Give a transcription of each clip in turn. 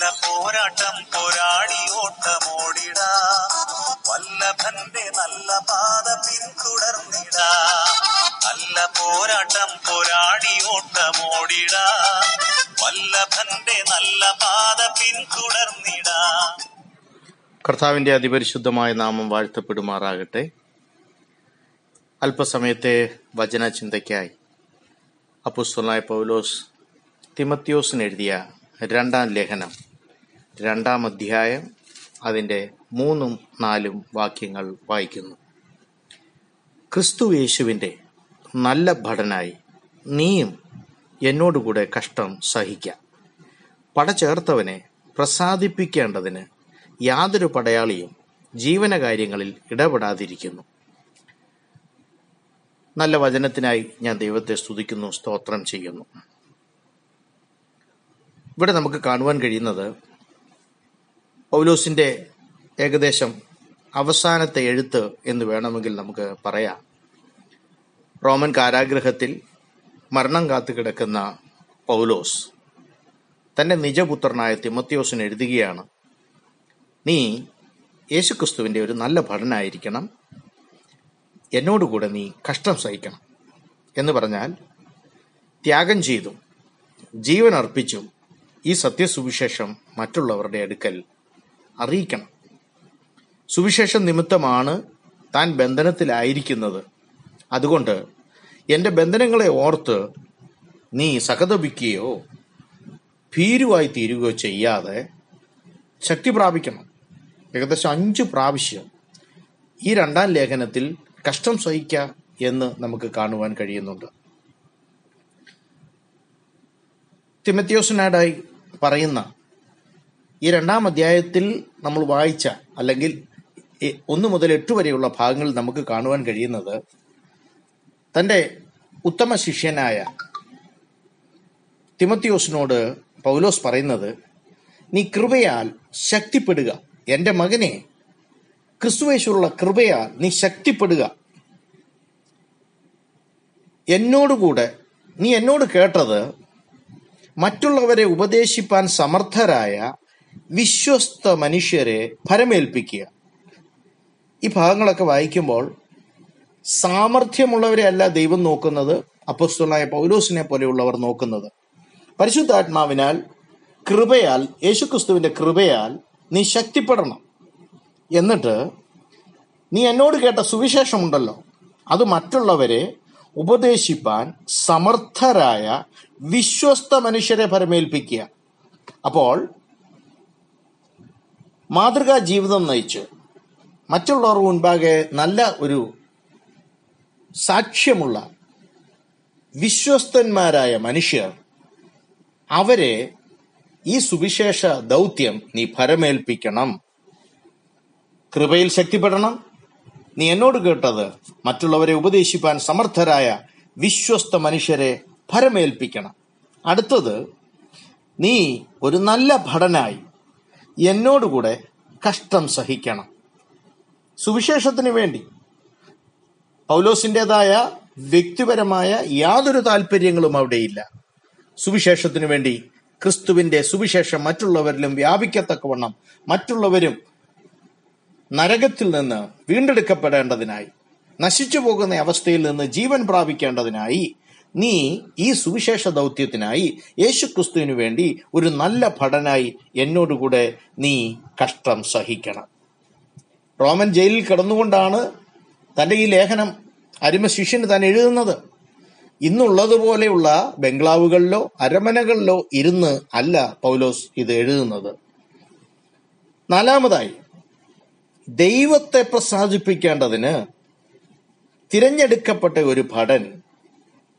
നല്ല പോരാട്ടം പോരാടി ഓട്ടമോടിടാ. വല്ലഭന്റെ നല്ല പാത പിന്തുടർന്നിടാ. നല്ല പോരാട്ടം പോരാടി ഓട്ടമോടിടാ. വല്ലഭന്റെ നല്ല പാത പിന്തുടർന്നിടാ. കർത്താവിന്റെ അതിപരിശുദ്ധമായ നാമം വാഴ്ത്തപ്പെടുമാറാകട്ടെ. അല്പസമയത്തെ വചന ചിന്തയ്ക്കായി അപ്പുസ്തലായ പൗലോസ് തിമത്യോസിന് എഴുതിയ രണ്ടാം ലേഖനം. രണ്ടാം അധ്യായം അതിന്റെ മൂന്നും നാലും വാക്യങ്ങൾ വായിക്കുന്നു. ക്രിസ്തു യേശുവിന്റെ നല്ല ഭടനായി നീയും എന്നോടുകൂടെ കഷ്ടം സഹിക്കാം. പട ചേർത്തവനെ പ്രസാദിപ്പിക്കേണ്ടതിന് യാതൊരു പടയാളിയും ജീവനകാര്യങ്ങളിൽ ഇടപെടാതിരിക്കുന്നു. നല്ല വചനത്തിനായി ഞാൻ ദൈവത്തെ സ്തുതിക്കുന്നു സ്തോത്രം ചെയ്യുന്നു. ഇവിടെ നമുക്ക് കാണുവാൻ കഴിയുന്നത് പൗലോസിന്റെ ഏകദേശം അവസാനത്തെ എഴുത്ത് എന്ന് വേണമെങ്കിൽ നമുക്ക് പറയാം. റോമൻ കാരാഗ്രഹത്തിൽ മരണം കാത്തു കിടക്കുന്ന പൗലോസ് തന്റെ നിജപുത്രനായ തിമത്യോസിന് എഴുതുകയാണ് നീ യേശുക്രിസ്തുവിന്റെ ഒരു നല്ല ഭടനായിരിക്കണം. എന്നോടുകൂടെ നീ കഷ്ടം സഹിക്കണം. എന്ന് പറഞ്ഞാൽ ത്യാഗം ചെയ്തും ജീവൻ അർപ്പിച്ചും ഈ സത്യസുവിശേഷം മറ്റുള്ളവരുടെ അടുക്കൽ അറിയിക്കണം. സുവിശേഷം നിമിത്തമാണ് താൻ ബന്ധനത്തിലായിരിക്കുന്നത്. അതുകൊണ്ട് എന്റെ ബന്ധനങ്ങളെ ഓർത്ത് നീ സഹതപിക്കുകയോ ഭീരുവായി തീരുകയോ ചെയ്യാതെ ശക്തി പ്രാപിക്കണം. ഏകദേശം അഞ്ച് പ്രാവശ്യം ഈ രണ്ടാം ലേഖനത്തിൽ കഷ്ടം സഹിക്ക എന്ന് നമുക്ക് കാണുവാൻ കഴിയുന്നുണ്ട്. തിമത്യോസിനാടായി പറയുന്ന ഈ രണ്ടാം അധ്യായത്തിൽ നമ്മൾ വായിച്ച അല്ലെങ്കിൽ ഒന്ന് മുതൽ എട്ട് വരെയുള്ള ഭാഗങ്ങളിൽ നമുക്ക് കാണുവാൻ കഴിയുന്നത് തന്റെ ഉത്തമ ശിഷ്യനായ തിമത്യോസിനോട് പൗലോസ് പറയുന്നത് നീ കൃപയാൽ ശക്തിപ്പെടുക. എന്റെ മകനെ ക്രിസ്തുവേശുള്ള കൃപയാൽ നീ ശക്തിപ്പെടുക. എന്നോടുകൂടെ നീ എന്നോട് കേട്ടത് മറ്റുള്ളവരെ ഉപദേശിപ്പാൻ സമർത്ഥരായ വിശ്വസ്ത മനുഷ്യരെ ഫലമേൽപ്പിക്കുക ഈ ഭാഗങ്ങളൊക്കെ വായിക്കുമ്പോൾ സാമർഥ്യമുള്ളവരെ അല്ല ദൈവം നോക്കുന്നത് അപ്പസ്തുലായ പൗലോസിനെ പോലെയുള്ളവർ നോക്കുന്നത്. പരിശുദ്ധാത്മാവിനാൽ കൃപയാൽ യേശുക്രിസ്തുവിന്റെ കൃപയാൽ നീ ശക്തിപ്പെടണം. എന്നിട്ട് നീ എന്നോട് കേട്ട സുവിശേഷമുണ്ടല്ലോ. അത് മറ്റുള്ളവരെ ഉപദേശിപ്പാൻ സമർത്ഥരായ വിശ്വസ്ത മനുഷ്യരെ പരമേൽപ്പിക്കുക അപ്പോൾ മാതൃകാ ജീവിതം നയിച്ച്. മറ്റുള്ളവർ മുൻപാകെ നല്ല ഒരു സാക്ഷ്യമുള്ള വിശ്വസ്തന്മാരായ മനുഷ്യർ അവരെ ഈ സുവിശേഷ ദൗത്യം നീ ഫരമേൽപ്പിക്കണം കൃപയിൽ ശക്തിപ്പെടണം. നീ എന്നോട് കേട്ടത് മറ്റുള്ളവരെ ഉപദേശിപ്പാൻ സമർത്ഥരായ വിശ്വസ്ത മനുഷ്യരെ ഫരമേൽപ്പിക്കണം അടുത്തത് നീ ഒരു നല്ല ഭടനായി എന്നോടുകൂടെ കഷ്ടം സഹിക്കണം. സുവിശേഷത്തിന് വേണ്ടി പൗലോസിന്റെതായ വ്യക്തിപരമായ യാതൊരു താല്പര്യങ്ങളും അവിടെയില്ല. സുവിശേഷത്തിനു വേണ്ടി ക്രിസ്തുവിന്റെ സുവിശേഷം മറ്റുള്ളവരിലും വ്യാപിക്കത്തക്കവണ്ണം മറ്റുള്ളവരും നരകത്തിൽ നിന്ന് വീണ്ടെടുക്കപ്പെടേണ്ടതിനായി നശിച്ചു പോകുന്ന അവസ്ഥയിൽ നിന്ന് ജീവൻ പ്രാപിക്കേണ്ടതിനായി നീ ഈ സുവിശേഷ ദൗത്യത്തിനായി യേശുക്രിസ്തുവിനു വേണ്ടി ഒരു നല്ല ഭടനായി എന്നോടുകൂടെ നീ കഷ്ടം സഹിക്കണം. റോമൻ ജയിലിൽ കിടന്നുകൊണ്ടാണ് തന്റെ ഈ ലേഖനം അരുമ ശിഷ്യന് താൻ എഴുതുന്നത്. ഇന്നുള്ളതുപോലെയുള്ള ബംഗ്ലാവുകളിലോ അരമനകളിലോ ഇരുന്ന് അല്ല പൗലോസ് ഇത് എഴുതുന്നത്. നാലാമതായി ദൈവത്തെ പ്രസാദിപ്പിക്കേണ്ടതിന് തിരഞ്ഞെടുക്കപ്പെട്ട ഒരു ഭടൻ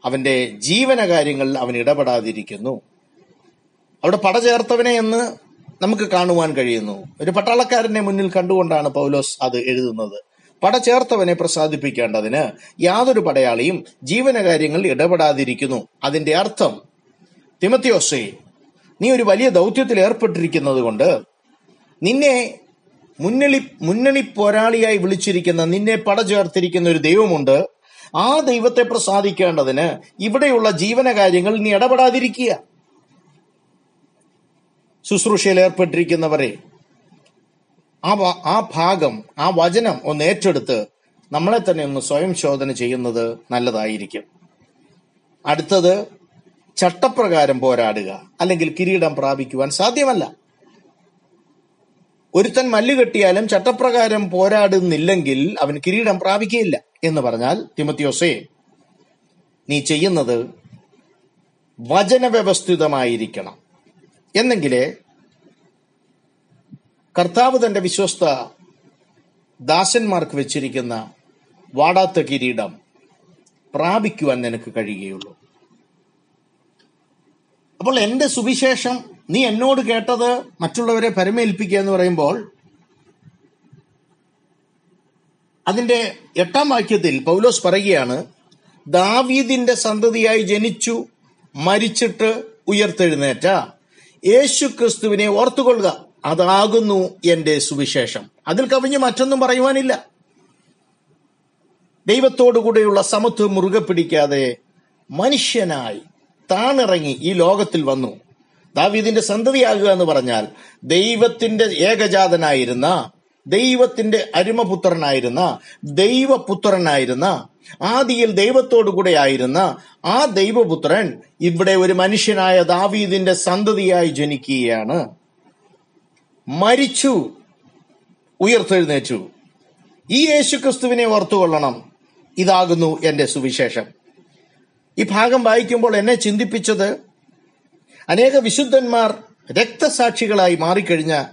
അവന്റെ ജീവനകാര്യങ്ങളിൽ അവൻ ഇടപെടാതിരിക്കുന്നു. അവിടെ പട ചേർത്തവനെ എന്ന് നമുക്ക് കാണുവാൻ കഴിയുന്നു. ഒരു പട്ടാളക്കാരനെ മുന്നിൽ കണ്ടുകൊണ്ടാണ് പൗലോസ് അത് എഴുതുന്നത്. പട ചേർത്തവനെ പ്രസാദിപ്പിക്കേണ്ടതിന് യാതൊരു പടയാളിയും ജീവനകാര്യങ്ങളിൽ ഇടപെടാതിരിക്കുന്നു. അതിന്റെ അർത്ഥം തിമത്തിയോസേ നീ ഒരു വലിയ ദൗത്യത്തിൽ ഏർപ്പെട്ടിരിക്കുന്നത് കൊണ്ട് നിന്നെ മുന്നണി മുന്നണി പോരാളിയായി വിളിച്ചിരിക്കുന്ന നിന്നെ പട ചേർത്തിരിക്കുന്ന ഒരു ദൈവമുണ്ട്. ആ ദൈവത്തെ പ്രസാദിക്കേണ്ടതിന് ഇവിടെയുള്ള ജീവനകാര്യങ്ങൾ നീ ഇടപെടാതിരിക്കുക. ശുശ്രൂഷയിൽ ഏർപ്പെട്ടിരിക്കുന്നവരെ ആ ആ ഭാഗം ആ വചനം ഒന്ന് ഏറ്റെടുത്ത് നമ്മളെ തന്നെ ഒന്ന് സ്വയം ശോധന ചെയ്യുന്നത് നല്ലതായിരിക്കും. അടുത്തത് ചട്ടപ്രകാരം പോരാടുക അല്ലെങ്കിൽ കിരീടം പ്രാപിക്കുവാൻ സാധ്യമല്ല. ഒരുത്തൻ മല്ല് കെട്ടിയാലും ചട്ടപ്രകാരം പോരാടുന്നില്ലെങ്കിൽ അവൻ കിരീടം പ്രാപിക്കുകയില്ല എന്ന് പറഞ്ഞാൽ തിമത്തിയോസേ നീ ചെയ്യുന്നത് വചനവ്യവസ്ഥിതമായിരിക്കണം. എന്നെങ്കിലേ കർത്താവ് തന്റെ വിശ്വസ്ത ദാസന്മാർക്ക് വെച്ചിരിക്കുന്ന വാടാത്ത കിരീടം പ്രാപിക്കുവാൻ നിനക്ക് കഴിയുകയുള്ളൂ. അപ്പോൾ എന്റെ സുവിശേഷം നീ എന്നോട് കേട്ടത് മറ്റുള്ളവരെ പരമേൽപ്പിക്കുക എന്ന് പറയുമ്പോൾ അതിന്റെ എട്ടാം വാക്യത്തിൽ പൗലോസ് പറയുകയാണ് ദാവീദിന്റെ സന്തതിയായി ജനിച്ചു മരിച്ചിട്ട് ഉയർത്തെഴുന്നേറ്റ. യേശു ക്രിസ്തുവിനെ ഓർത്തുകൊള്ളുക. അതാകുന്നു എന്റെ സുവിശേഷം. അതിൽ കവിഞ്ഞ് മറ്റൊന്നും പറയുവാനില്ല. ദൈവത്തോടുകൂടെയുള്ള സമത്വം മുറുകെ പിടിക്കാതെ മനുഷ്യനായി താണിറങ്ങി ഈ ലോകത്തിൽ വന്നു. ദാവീദിന്റെ സന്തതിയാകുക എന്ന് പറഞ്ഞാൽ ദൈവത്തിന്റെ ഏകജാതനായിരുന്ന ദൈവത്തിന്റെ അരുമപുത്രനായിരുന്ന ദൈവപുത്രനായിരുന്ന ആദിയിൽ ദൈവത്തോടുകൂടെ ആയിരുന്ന ആ ദൈവപുത്രൻ ഇവിടെ ഒരു മനുഷ്യനായ ദാവീദിന്റെ സന്തതിയായി ജനിക്കുകയാണ്. മരിച്ചു. ഉയർത്തെഴുന്നേറ്റു. ഈ യേശുക്രിസ്തുവിനെ ഓർത്തുകൊള്ളണം. ഇതാകുന്നു എന്റെ സുവിശേഷം. ഈ ഭാഗം വായിക്കുമ്പോൾ എന്നെ ചിന്തിപ്പിച്ചത് അനേക വിശുദ്ധന്മാർ രക്തസാക്ഷികളായി മാറിക്കഴിഞ്ഞ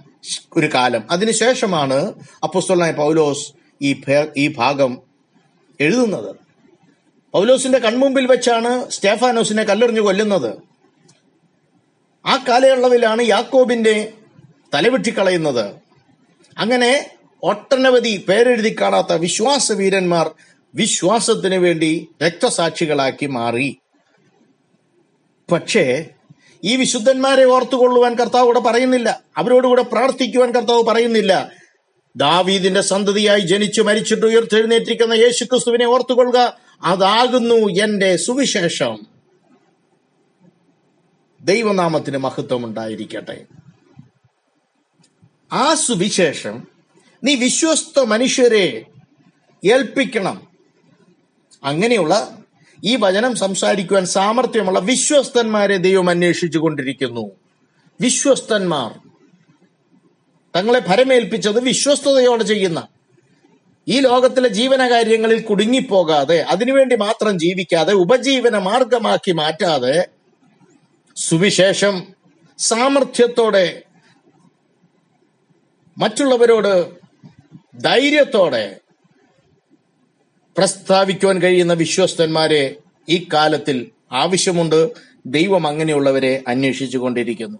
ഒരു കാലം. അതിനുശേഷമാണ് അപ്പുസ്തലനായ പൗലോസ് ഈ ഈ ഭാഗം എഴുതുന്നത്. പൗലോസിന്റെ കൺമുമ്പിൽ വെച്ചാണ് സ്റ്റേഫാനോസിനെ കല്ലെറിഞ്ഞു കൊല്ലുന്നത്. ആ കാലയളവിലാണ് യാക്കോബിന്റെ തലവെട്ടിക്കളയുന്നത്. അങ്ങനെ ഒട്ടനവധി പേരെഴുതി കാണാത്ത വിശ്വാസ വീരന്മാർ വിശ്വാസത്തിന് വേണ്ടി രക്തസാക്ഷികളാക്കി മാറി. പക്ഷേ ഈ വിശുദ്ധന്മാരെ ഓർത്തുകൊള്ളുവാൻ കർത്താവ് കൂടെ പറയുന്നില്ല. അവരോടുകൂടെ പ്രാർത്ഥിക്കുവാൻ കർത്താവ് പറയുന്നില്ല. ദാവീദിന്റെ സന്തതിയായി ജനിച്ചു മരിച്ചിട്ട് ഉയർത്തെഴുന്നേറ്റിരിക്കുന്ന യേശുക്രിസ്തുവിനെ ഓർത്തുകൊള്ളുക. അതാകുന്നു എന്റെ സുവിശേഷം. ദൈവനാമത്തിന് മഹത്വം ഉണ്ടായിരിക്കട്ടെ ആ സുവിശേഷം നീ വിശ്വസ്ത മനുഷ്യരെ ഏൽപ്പിക്കണം. അങ്ങനെയുള്ള ഈ വചനം സംസാരിക്കുവാൻ സാമർഥ്യമുള്ള വിശ്വസ്തന്മാരെ ദൈവം അന്വേഷിച്ചു കൊണ്ടിരിക്കുന്നു. വിശ്വസ്തന്മാർ. തങ്ങളെ ഭരമേൽപ്പിച്ചത് വിശ്വസ്തയോടെ ചെയ്യുന്ന. ഈ ലോകത്തിലെ ജീവനകാര്യങ്ങളിൽ കുടുങ്ങിപ്പോകാതെ അതിനുവേണ്ടി മാത്രം ജീവിക്കാതെ ഉപജീവന മാർഗമാക്കി മാറ്റാതെ സുവിശേഷം സാമർഥ്യത്തോടെ മറ്റുള്ളവരോട് ധൈര്യത്തോടെ പ്രസ്താവിക്കുവാൻ കഴിയുന്ന വിശ്വസ്തന്മാരെ ഈ കാലത്തിൽ ആവശ്യമുണ്ട് ദൈവം അങ്ങനെയുള്ളവരെ അന്വേഷിച്ചു കൊണ്ടിരിക്കുന്നു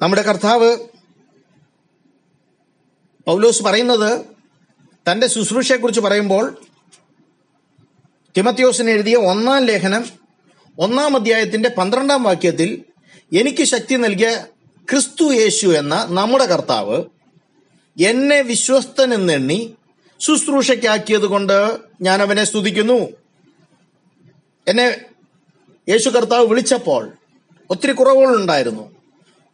നമ്മുടെ കർത്താവ് പൗലോസ് പറയുന്നത് തന്റെ ശുശ്രൂഷയെക്കുറിച്ച് പറയുമ്പോൾ തിമത്യോസിന് എഴുതിയ ഒന്നാം ലേഖനം ഒന്നാം അധ്യായത്തിന്റെ പന്ത്രണ്ടാം വാക്യത്തിൽ എനിക്ക് ശക്തി നൽകിയ ക്രിസ്തു യേശു എന്ന നമ്മുടെ കർത്താവ് എന്നെ വിശ്വസ്തൻ എന്നെണ്ണി ശുശ്രൂഷയ്ക്കാക്കിയത് കൊണ്ട് ഞാൻ അവനെ സ്തുതിക്കുന്നു. എന്നെ യേശു കർത്താവ് വിളിച്ചപ്പോൾ ഒത്തിരി കുറവുകളുണ്ടായിരുന്നു.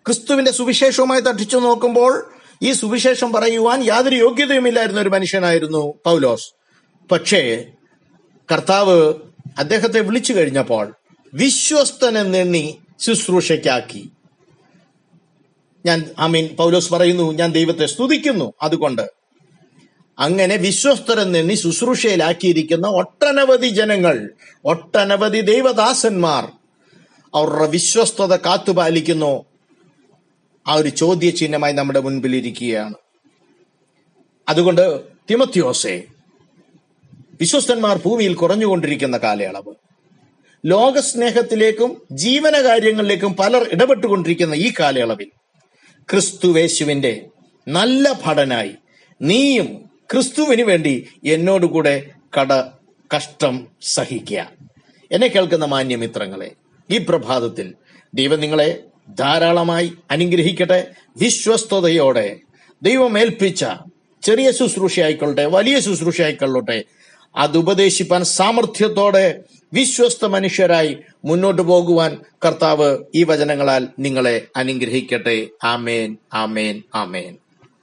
ക്രിസ്തുവിന്റെ സുവിശേഷവുമായി തട്ടിച്ചു നോക്കുമ്പോൾ ഈ സുവിശേഷം പറയുവാൻ യാതൊരു യോഗ്യതയുമില്ലായിരുന്ന ഒരു മനുഷ്യനായിരുന്നു പൗലോസ്. പക്ഷേ കർത്താവ് അദ്ദേഹത്തെ വിളിച്ചു കഴിഞ്ഞപ്പോൾ വിശ്വസ്തനെന്നെണ്ണി ശുശ്രൂഷയ്ക്കാക്കി. ഞാൻ ആമീൻ പൗലോസ് പറയുന്നു ഞാൻ ദൈവത്തെ സ്തുതിക്കുന്നു. അതുകൊണ്ട് അങ്ങനെ വിശ്വസ്തരെന്നെണ്ണി ശുശ്രൂഷയിലാക്കിയിരിക്കുന്ന ഒട്ടനവധി ജനങ്ങൾ ഒട്ടനവധി ദൈവദാസന്മാർ അവരുടെ വിശ്വസ്തത കാത്തുപാലിക്കുന്നു. ആ ഒരു ചോദ്യചിഹ്നമായി നമ്മുടെ മുൻപിൽ ഇരിക്കുകയാണ്. അതുകൊണ്ട് തിമത്യോസെ വിശ്വസ്തന്മാർ ഭൂമിയിൽ കുറഞ്ഞുകൊണ്ടിരിക്കുന്ന കാലയളവ് ലോകസ്നേഹത്തിലേക്കും ജീവനകാര്യങ്ങളിലേക്കും പലർ ഇടപെട്ടുകൊണ്ടിരിക്കുന്ന ഈ കാലയളവിൽ ക്രിസ്തുവേശുവിന്റെ നല്ല ഭടനായി. നീയും ക്രിസ്തുവിന് വേണ്ടി എന്നോടുകൂടെ കട കഷ്ടം സഹിക്കുക. എന്നെ കേൾക്കുന്ന മാന്യമിത്രങ്ങളെ ഈ പ്രഭാതത്തിൽ ദൈവം നിങ്ങളെ ധാരാളമായി അനുഗ്രഹിക്കട്ടെ. വിശ്വസ്തയോടെ ദൈവം ഏൽപ്പിച്ച ചെറിയ ശുശ്രൂഷ ആയിക്കൊള്ളട്ടെ വലിയ ശുശ്രൂഷ ആയിക്കൊള്ളട്ടെ അത് ഉപദേശിപ്പാൻ സാമർഥ്യത്തോടെ വിശ്വസ്ത മനുഷ്യരായി മുന്നോട്ടു പോകുവാൻ കർത്താവ് ഈ വചനങ്ങളാൽ നിങ്ങളെ അനുഗ്രഹിക്കട്ടെ. ആമേൻ ആമേൻ ആമേൻ.